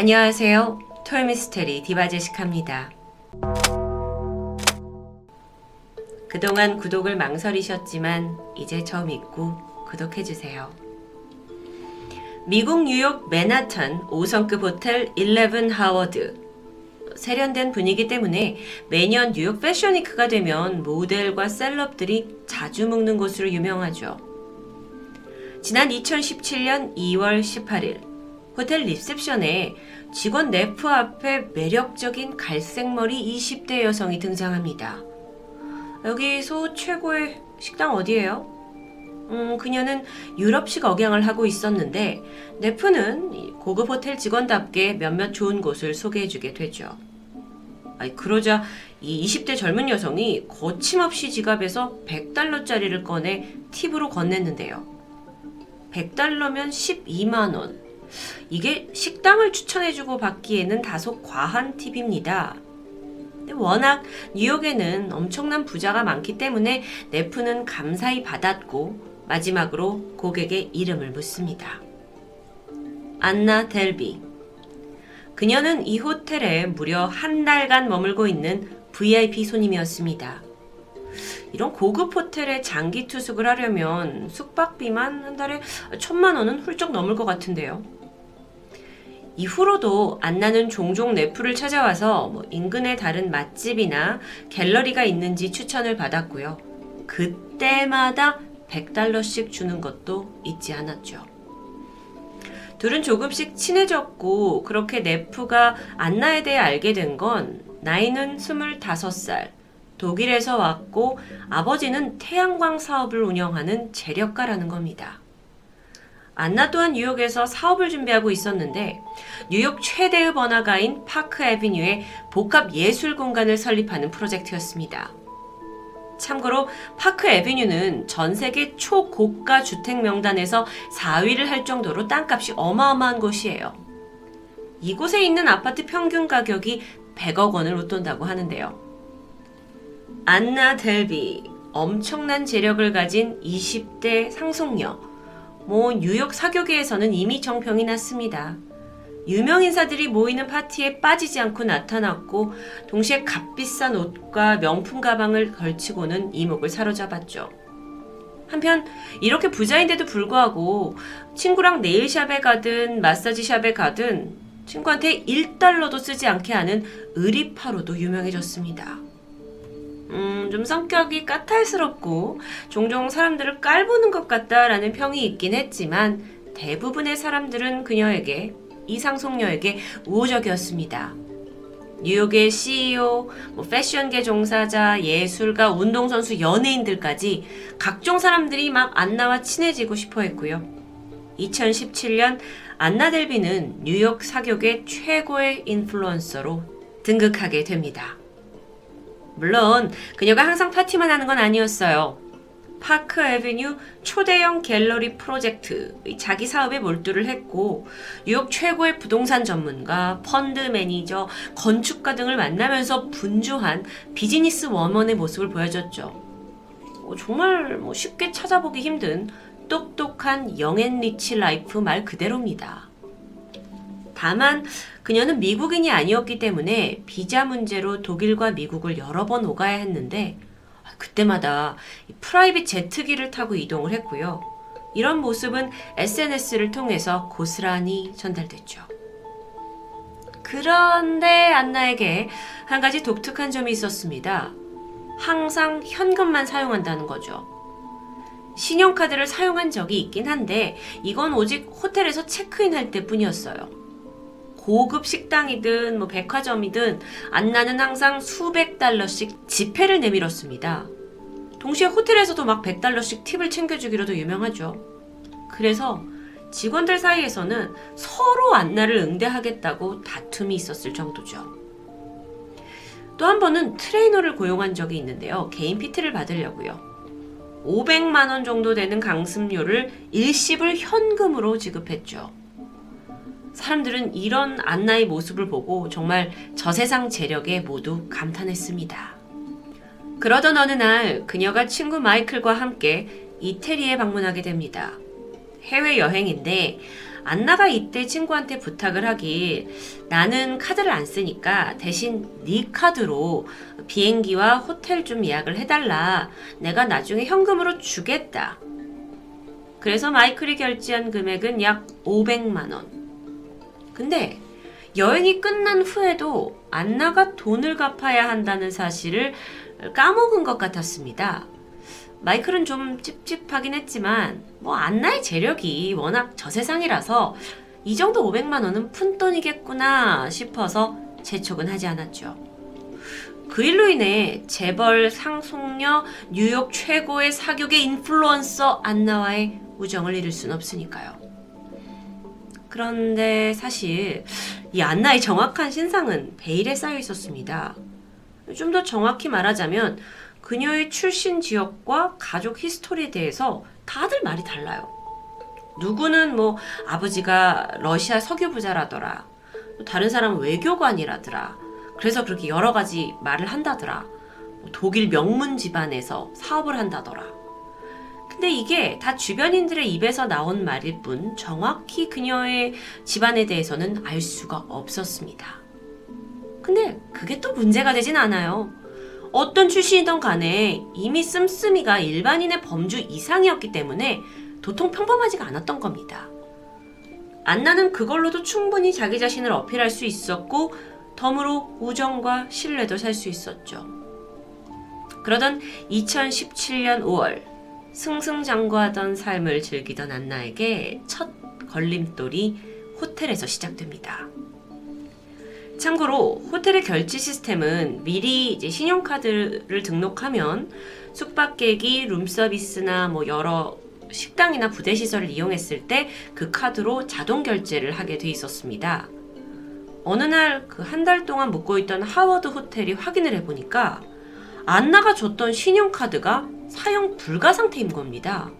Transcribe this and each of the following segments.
안녕하세요. 톨미스테리 디바제시카입니다. 그동안 구독을 망설이셨지만 이제 저 믿고 구독해주세요. 미국 뉴욕 맨하탄 5성급 호텔 11 하워드 세련된 분위기 때문에 매년 뉴욕 패션위크가 되면 모델과 셀럽들이 자주 묵는 곳으로 유명하죠. 지난 2017년 2월 18일 호텔 리셉션에 직원 네프 앞에 매력적인 갈색머리 20대 여성이 등장합니다. 여기서 최고의 식당 어디예요? 음, 그녀는 유럽식 억양을 하고 있었는데 네프는 고급 호텔 직원답게 몇몇 좋은 곳을 소개해주게 되죠. 아니, 그러자 이 20대 젊은 여성이 거침없이 지갑에서 100달러짜리를 꺼내 팁으로 건넸는데요. 100달러면 12만원. 이게 식당을 추천해주고 받기에는 다소 과한 팁입니다. 워낙 뉴욕에는 엄청난 부자가 많기 때문에 네프는 감사히 받았고 마지막으로 고객의 이름을 묻습니다. 안나 델비. 그녀는 이 호텔에 무려 한 달간 머물고 있는 VIP 손님이었습니다. 이런 고급 호텔에 장기 투숙을 하려면 숙박비만 한 달에 천만 원은 훌쩍 넘을 것 같은데요. 이후로도 안나는 종종 네프를 찾아와서 뭐 인근의 다른 맛집이나 갤러리가 있는지 추천을 받았고요. 그때마다 100달러씩 주는 것도 잊지 않았죠. 둘은 조금씩 친해졌고 그렇게 네프가 안나에 대해 알게 된 건 나이는 25살, 독일에서 왔고 아버지는 태양광 사업을 운영하는 재력가라는 겁니다. 안나 또한 뉴욕에서 사업을 준비하고 있었는데 뉴욕 최대의 번화가인 파크 에비뉴에 복합 예술 공간을 설립하는 프로젝트였습니다. 참고로 파크 에비뉴는 전 세계 초고가 주택 명단에서 4위를 할 정도로 땅값이 어마어마한 곳이에요. 이곳에 있는 아파트 평균 가격이 100억 원을 웃돈다고 하는데요. 안나 델비, 엄청난 재력을 가진 20대 상속녀. 뭐 뉴욕 사교계에서는 이미 정평이 났습니다. 유명 인사들이 모이는 파티에 빠지지 않고 나타났고 동시에 값비싼 옷과 명품 가방을 걸치고는 이목을 사로잡았죠. 한편 이렇게 부자인데도 불구하고 친구랑 네일샵에 가든 마사지샵에 가든 친구한테 1달러도 쓰지 않게 하는 의리파로도 유명해졌습니다. 음, 좀 성격이 까탈스럽고 종종 사람들을 깔보는 것 같다라는 평이 있긴 했지만 대부분의 사람들은 그녀에게 이상속녀에게 우호적이었습니다. 뉴욕의 CEO, 뭐 패션계 종사자, 예술가, 운동선수, 연예인들까지 각종 사람들이 막 안나와 친해지고 싶어 했고요. 2017년 안나 델비는 뉴욕 사교계 최고의 인플루언서로 등극하게 됩니다. 물론 그녀가 항상 파티만 하는 건 아니었어요. 파크 에비뉴 초대형 갤러리 프로젝트 자기 사업에 몰두를 했고 뉴욕 최고의 부동산 전문가, 펀드 매니저, 건축가 등을 만나면서 분주한 business woman의 모습을 보여줬죠. 어, 정말 뭐 쉽게 찾아보기 힘든 똑똑한 young and rich life 말 그대로입니다. 다만 그녀는 미국인이 아니었기 때문에 비자 문제로 독일과 미국을 여러 번 오가야 했는데 그때마다 private 제트기를 타고 이동을 했고요. 이런 모습은 SNS를 통해서 고스란히 전달됐죠. 그런데 안나에게 한 가지 독특한 점이 있었습니다. 항상 현금만 사용한다는 거죠. 신용카드를 사용한 적이 있긴 한데 이건 오직 호텔에서 체크인 할 때 뿐이었어요. 고급 식당이든 뭐 백화점이든 안나는 항상 수백 달러씩 지폐를 내밀었습니다. 동시에 호텔에서도 막 100달러씩 팁을 챙겨주기로도 유명하죠. 그래서 직원들 사이에서는 서로 안나를 응대하겠다고 다툼이 있었을 정도죠. 또 한 번은 트레이너를 고용한 적이 있는데요. 개인 PT를 받으려고요. 500만원 정도 되는 강습료를 일시불 현금으로 지급했죠. 사람들은 이런 안나의 모습을 보고 정말 저 세상 재력에 모두 감탄했습니다. 그러던 어느 날 그녀가 친구 마이클과 함께 이태리에 방문하게 됩니다. 해외 여행인데 안나가 이때 친구한테 부탁을 하길 나는 카드를 안 쓰니까 대신 네 카드로 비행기와 호텔 좀 예약을 해달라. 내가 나중에 현금으로 주겠다. 그래서 마이클이 결제한 금액은 약 500만 원. 근데 여행이 끝난 후에도 안나가 돈을 갚아야 한다는 사실을 까먹은 것 같았습니다. 마이클은 좀 찝찝하긴 했지만 뭐 안나의 재력이 워낙 저세상이라서 이 정도 500만 원은 푼돈이겠구나 싶어서 재촉은 하지 않았죠. 그 일로 인해 재벌 상속녀 뉴욕 최고의 사격의 인플루언서 안나와의 우정을 잃을 순 없으니까요. 그런데 사실 이 안나의 정확한 신상은 베일에 쌓여 있었습니다. 좀 더 정확히 말하자면 그녀의 출신 지역과 가족 히스토리에 대해서 다들 말이 달라요. 누구는 뭐 아버지가 러시아 석유 부자라더라. 다른 사람은 외교관이라더라. 그래서 그렇게 여러 가지 말을 한다더라. 독일 명문 집안에서 사업을 한다더라. 근데 이게 다 주변인들의 입에서 나온 말일 뿐 정확히 그녀의 집안에 대해서는 알 수가 없었습니다. 근데 그게 또 문제가 되진 않아요. 어떤 출신이던 간에 이미 씀씀이가 일반인의 범주 이상이었기 때문에 도통 평범하지가 않았던 겁니다. 안나는 그걸로도 충분히 자기 자신을 어필할 수 있었고 덤으로 우정과 신뢰도 살 수 있었죠. 그러던 2017년 5월 승승장구하던 삶을 즐기던 안나에게 첫 걸림돌이 호텔에서 시작됩니다. 참고로 호텔의 결제 시스템은 미리 이제 신용카드를 등록하면 숙박객이 룸서비스나 뭐 여러 식당이나 부대 시설을 이용했을 때 그 카드로 자동 결제를 하게 돼 있었습니다. 어느 날 그 한 달 동안 묵고 있던 하워드 호텔이 확인을 해보니까 안나가 줬던 신용카드가 사용 불가 상태인 겁니다.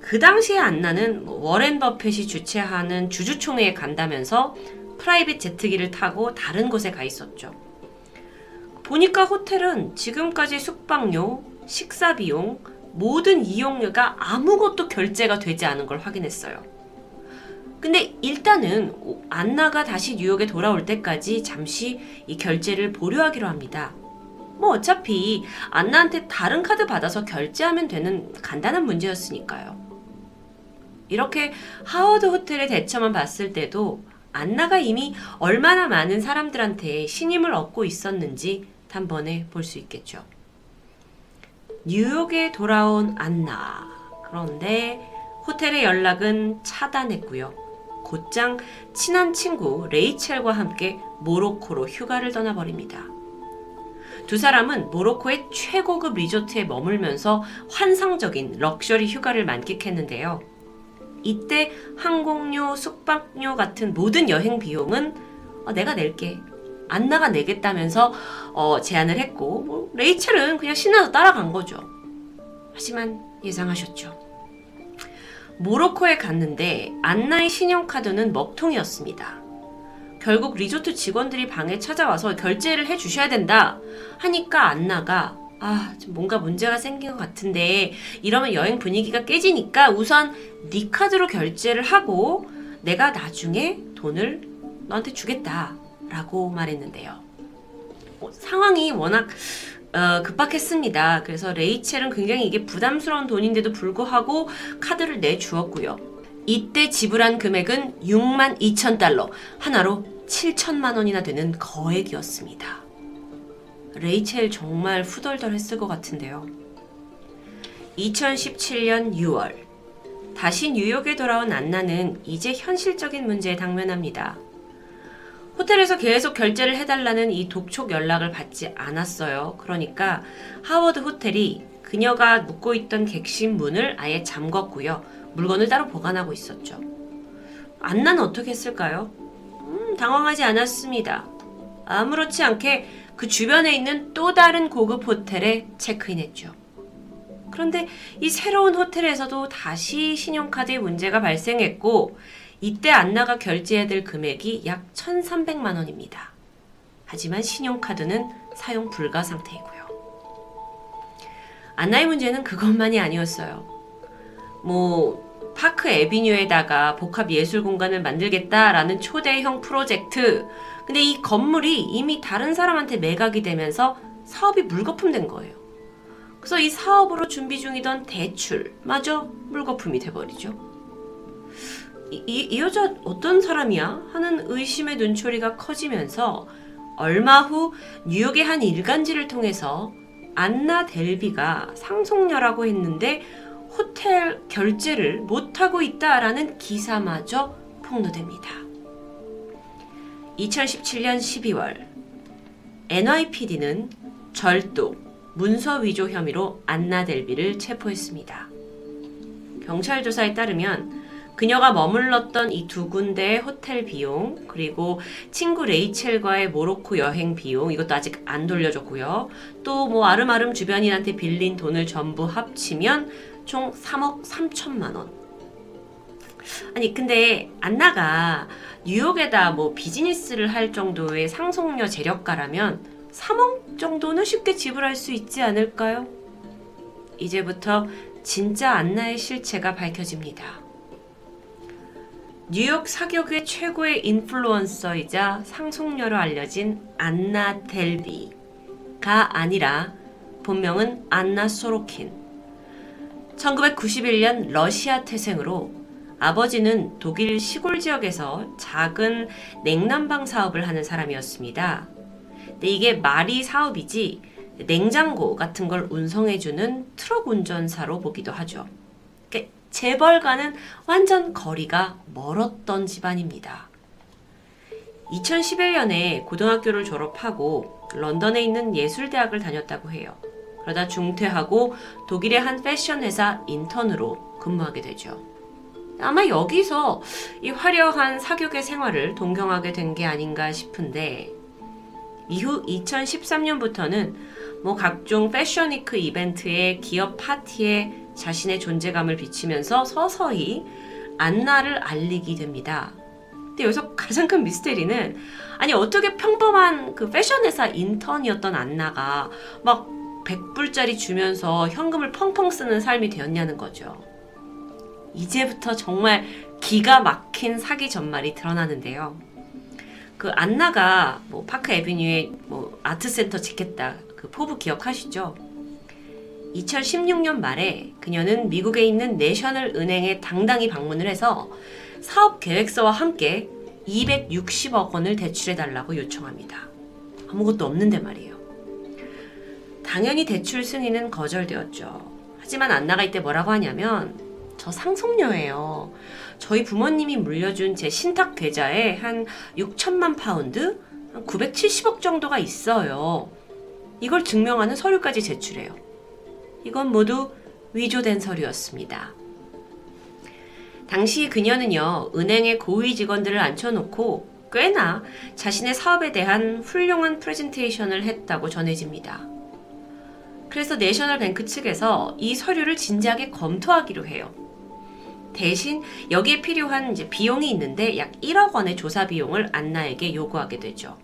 그 당시에 안나는 뭐 워렌 버핏이 주최하는 주주총회에 간다면서 private 제트기를 타고 다른 곳에 가 있었죠. 보니까 호텔은 지금까지 숙박료, 식사 비용, 모든 이용료가 아무것도 결제가 되지 않은 걸 확인했어요. 근데 일단은 안나가 다시 뉴욕에 돌아올 때까지 잠시 이 결제를 보류하기로 합니다. 뭐 어차피 안나한테 다른 카드 받아서 결제하면 되는 간단한 문제였으니까요. 이렇게 하워드 호텔의 대처만 봤을 때도 안나가 이미 얼마나 많은 사람들한테 신임을 얻고 있었는지 단번에 볼 수 있겠죠. 뉴욕에 돌아온 안나. 그런데 호텔의 연락은 차단했고요. 곧장 친한 친구 레이첼과 함께 모로코로 휴가를 떠나버립니다. 두 사람은 모로코의 최고급 리조트에 머물면서 환상적인 럭셔리 휴가를 만끽했는데요. 이때 항공료, 숙박료 같은 모든 여행 비용은 어, 내가 낼게. 안나가 내겠다면서 어, 제안을 했고 뭐, 레이첼은 그냥 신나서 따라간 거죠. 하지만 예상하셨죠. 모로코에 갔는데 안나의 신용카드는 먹통이었습니다. 결국 리조트 직원들이 방에 찾아와서 결제를 해 주셔야 된다 하니까 안 나가 아, 좀 뭔가 문제가 생긴 것 같은데 이러면 여행 분위기가 깨지니까 우선 네 카드로 결제를 하고 내가 나중에 돈을 너한테 주겠다라고 말했는데요. 어, 상황이 워낙 어, 급박했습니다. 그래서 레이첼은 굉장히 이게 부담스러운 돈인데도 불구하고 카드를 내주었고요. 이때 지불한 금액은 6만 2천 달러, 하나로 7천만 원이나 되는 거액이었습니다. 레이첼 정말 후덜덜 했을 것 같은데요. 2017년 6월 다시 뉴욕에 돌아온 안나는 이제 현실적인 문제에 당면합니다. 호텔에서 계속 결제를 해달라는 이 독촉 연락을 받지 않았어요. 그러니까 하워드 호텔이 그녀가 묵고 있던 객실 문을 아예 잠궜고요. 물건을 따로 보관하고 있었죠. 안나는 어떻게 했을까요? 음, 당황하지 않았습니다. 아무렇지 않게 그 주변에 있는 또 다른 고급 호텔에 체크인했죠. 그런데 이 새로운 호텔에서도 다시 신용카드에 문제가 발생했고 이때 안나가 결제해야 될 금액이 약 1,300만 원입니다. 하지만 신용카드는 사용 불가 상태이고요. 안나의 문제는 그것만이 아니었어요. 뭐 파크 에비뉴에다가 복합 예술 공간을 만들겠다라는 초대형 프로젝트. 근데 이 건물이 이미 다른 사람한테 매각이 되면서 사업이 물거품된 거예요. 그래서 이 사업으로 준비 중이던 대출 마저 물거품이 돼버리죠. 이, 이, 이 여자 어떤 사람이야? 하는 의심의 눈초리가 커지면서 얼마 후 뉴욕의 한 일간지를 통해서 안나 델비가 상속녀라고 했는데 호텔 결제를 못하고 있다라는 기사마저 폭로됩니다. 2017년 12월 NYPD는 절도, 문서 위조 혐의로 안나 델비를 체포했습니다. 경찰 조사에 따르면 그녀가 머물렀던 이 두 군데의 호텔 비용, 그리고 친구 레이첼과의 모로코 여행 비용, 이것도 아직 안 돌려줬고요. 또 뭐 아름아름 주변인한테 빌린 돈을 전부 합치면 총 3억 3천만 원. 아니, 근데 안나가 뉴욕에다 뭐 비즈니스를 할 정도의 상속녀 재력가라면 3억 정도는 쉽게 지불할 수 있지 않을까요? 이제부터 진짜 안나의 실체가 밝혀집니다. 뉴욕 사격의 최고의 인플루언서이자 상속녀로 알려진 안나 델비가 아니라 본명은 안나 소로킨. 1991년 러시아 태생으로 아버지는 독일 시골 지역에서 작은 냉난방 사업을 하는 사람이었습니다. 근데 이게 말이 사업이지 냉장고 같은 걸 운송해주는 트럭 운전사로 보기도 하죠. 재벌과는 완전 거리가 멀었던 집안입니다. 2011년에 고등학교를 졸업하고 런던에 있는 예술대학을 다녔다고 해요. 그러다 중퇴하고 독일의 한 패션 회사 인턴으로 근무하게 되죠. 아마 여기서 이 화려한 사교계 생활을 동경하게 된 게 아닌가 싶은데 이후 2013년부터는 뭐 각종 패션위크 이벤트에 기업 파티에 자신의 존재감을 비치면서 서서히 안나를 알리게 됩니다. 근데 여기서 가장 큰 미스테리는 아니 어떻게 평범한 그 패션 회사 인턴이었던 안나가 막 100불짜리 주면서 현금을 펑펑 쓰는 삶이 되었냐는 거죠. 이제부터 정말 기가 막힌 사기 전말이 드러나는데요. 그 안나가 뭐 파크 에비뉴에 뭐 아트센터 짓겠다 그 포부 기억하시죠? 2016년 말에 그녀는 미국에 있는 내셔널 은행에 당당히 방문을 해서 사업 계획서와 함께 260억 원을 대출해 달라고 요청합니다. 아무것도 없는데 말이에요. 당연히 대출 승인은 거절되었죠. 하지만 안나가 이때 뭐라고 하냐면 저 상속녀예요. 저희 부모님이 물려준 제 신탁 계좌에 한 6천만 파운드, 한 970억 정도가 있어요. 이걸 증명하는 서류까지 제출해요. 이건 모두 위조된 서류였습니다. 당시 그녀는요, 은행의 고위 직원들을 앉혀놓고 꽤나 자신의 사업에 대한 훌륭한 프레젠테이션을 했다고 전해집니다. 그래서 내셔널 뱅크 측에서 이 서류를 진지하게 검토하기로 해요. 대신 여기에 필요한 이제 비용이 있는데 약 1억 원의 조사 비용을 안나에게 요구하게 되죠.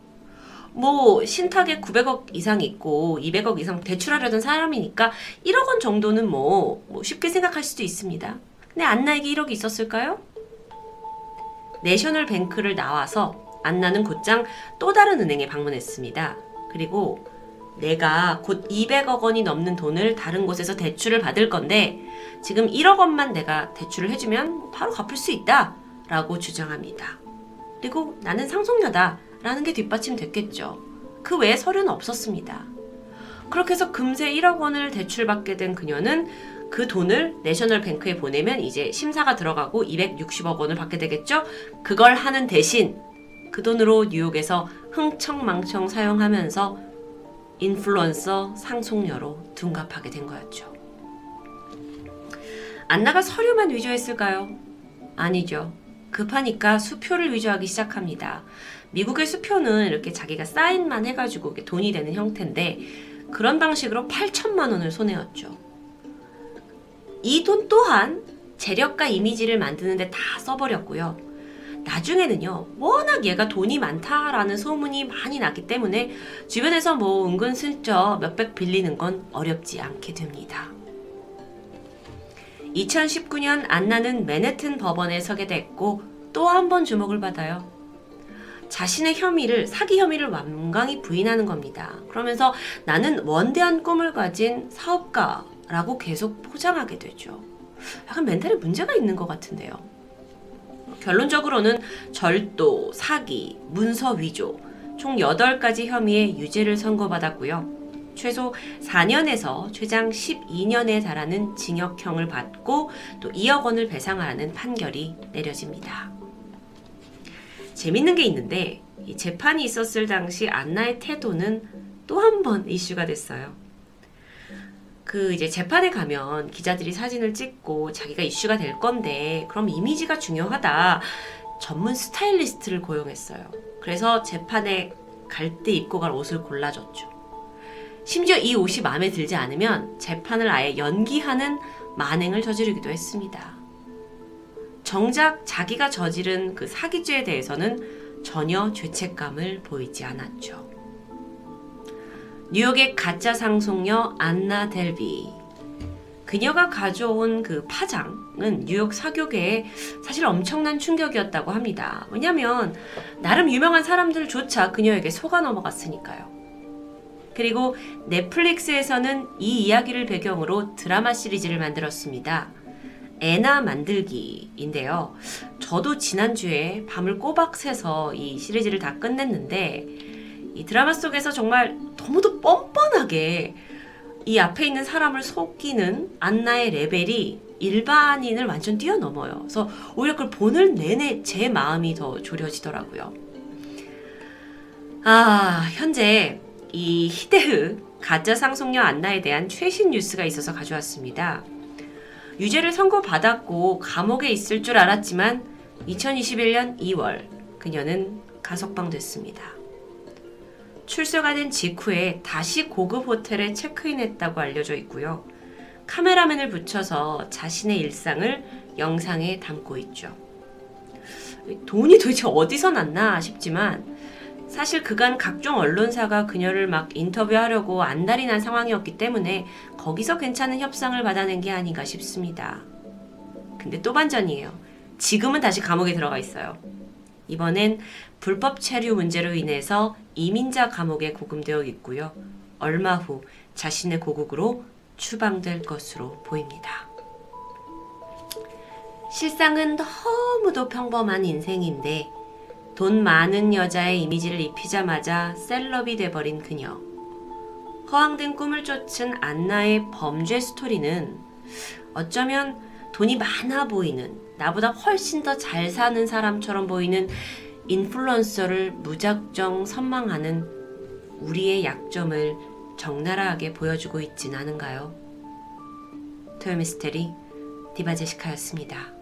뭐 신탁에 900억 이상 있고 200억 이상 대출하려던 사람이니까 1억 원 정도는 뭐, 뭐 쉽게 생각할 수도 있습니다. 근데 안나에게 1억이 있었을까요? 내셔널 뱅크를 나와서 안나는 곧장 또 다른 은행에 방문했습니다. 그리고 내가 곧 200억 원이 넘는 돈을 다른 곳에서 대출을 받을 건데 지금 1억 원만 내가 대출을 해주면 바로 갚을 수 있다 라고 주장합니다. 그리고 나는 상속녀다 라는 게 뒷받침됐겠죠. 그 외에 서류는 없었습니다. 그렇게 해서 금세 1억 원을 대출받게 된 그녀는 그 돈을 내셔널 뱅크에 보내면 이제 심사가 들어가고 260억 원을 받게 되겠죠? 그걸 하는 대신 그 돈으로 뉴욕에서 흥청망청 사용하면서 인플루언서 상속녀로 둔갑하게 된 거였죠. 안나가 서류만 위조했을까요? 아니죠. 급하니까 수표를 위조하기 시작합니다. 미국의 수표는 이렇게 자기가 사인만 해가지고 돈이 되는 형태인데 그런 방식으로 8천만 원을 손해였죠. 이 돈 또한 재력가 이미지를 만드는데 다 써버렸고요. 나중에는요, 워낙 얘가 돈이 많다라는 소문이 많이 났기 때문에 주변에서 뭐 은근슬쩍 몇백 빌리는 건 어렵지 않게 됩니다. 2019년 안나는 맨해튼 법원에 서게 됐고 또 한 번 주목을 받아요. 자신의 혐의를 사기 혐의를 완강히 부인하는 겁니다. 그러면서 나는 원대한 꿈을 가진 사업가라고 계속 포장하게 되죠. 약간 멘탈에 문제가 있는 것 같은데요. 결론적으로는 절도, 사기, 문서 위조 총 8가지 혐의의 유죄를 선고받았고요. 최소 4년에서 최장 12년에 달하는 징역형을 받고 또 2억 원을 배상하라는 판결이 내려집니다. 재밌는 게 있는데 이 재판이 있었을 당시 안나의 태도는 또 한 번 이슈가 됐어요. 그 이제 재판에 가면 기자들이 사진을 찍고 자기가 이슈가 될 건데 그럼 이미지가 중요하다. 전문 스타일리스트를 고용했어요. 그래서 재판에 갈 때 입고 갈 옷을 골라줬죠. 심지어 이 옷이 마음에 들지 않으면 재판을 아예 연기하는 만행을 저지르기도 했습니다. 정작 자기가 저지른 그 사기죄에 대해서는 전혀 죄책감을 보이지 않았죠. 뉴욕의 가짜 상속녀 안나 델비. 그녀가 가져온 그 파장은 뉴욕 사교계에 사실 엄청난 충격이었다고 합니다. 왜냐면 나름 유명한 사람들조차 그녀에게 속아 넘어갔으니까요. 그리고 넷플릭스에서는 이 이야기를 배경으로 드라마 시리즈를 만들었습니다. 애나 만들기인데요. 저도 지난주에 밤을 꼬박 새서 이 시리즈를 다 끝냈는데 이 드라마 속에서 정말 너무도 뻔뻔하게 이 앞에 있는 사람을 속이는 안나의 레벨이 일반인을 완전 뛰어넘어요. 그래서 오히려 그걸 보는 내내 제 마음이 더 졸여지더라고요. 아, 현재 이 히데흐 가짜 상속녀 안나에 대한 최신 뉴스가 있어서 가져왔습니다. 유죄를 선고받았고 감옥에 있을 줄 알았지만 2021년 2월 그녀는 가석방됐습니다. 출소가 된 직후에 다시 고급 호텔에 체크인했다고 알려져 있고요. 카메라맨을 붙여서 자신의 일상을 영상에 담고 있죠. 돈이 도대체 어디서 났나 싶지만 사실 그간 각종 언론사가 그녀를 막 인터뷰하려고 안달이 난 상황이었기 때문에 거기서 괜찮은 협상을 받아낸 게 아닌가 싶습니다. 근데 또 반전이에요. 지금은 다시 감옥에 들어가 있어요. 이번엔 불법 체류 문제로 인해서 이민자 감옥에 구금되어 있고요. 얼마 후 자신의 고국으로 추방될 것으로 보입니다. 실상은 너무도 평범한 인생인데 돈 많은 여자의 이미지를 입히자마자 셀럽이 돼버린 그녀. 허황된 꿈을 쫓은 안나의 범죄 스토리는 어쩌면 돈이 많아 보이는, 나보다 훨씬 더 잘 사는 사람처럼 보이는 인플루언서를 무작정 선망하는 우리의 약점을 적나라하게 보여주고 있진 않은가요? 토요미스테리 디바제시카였습니다.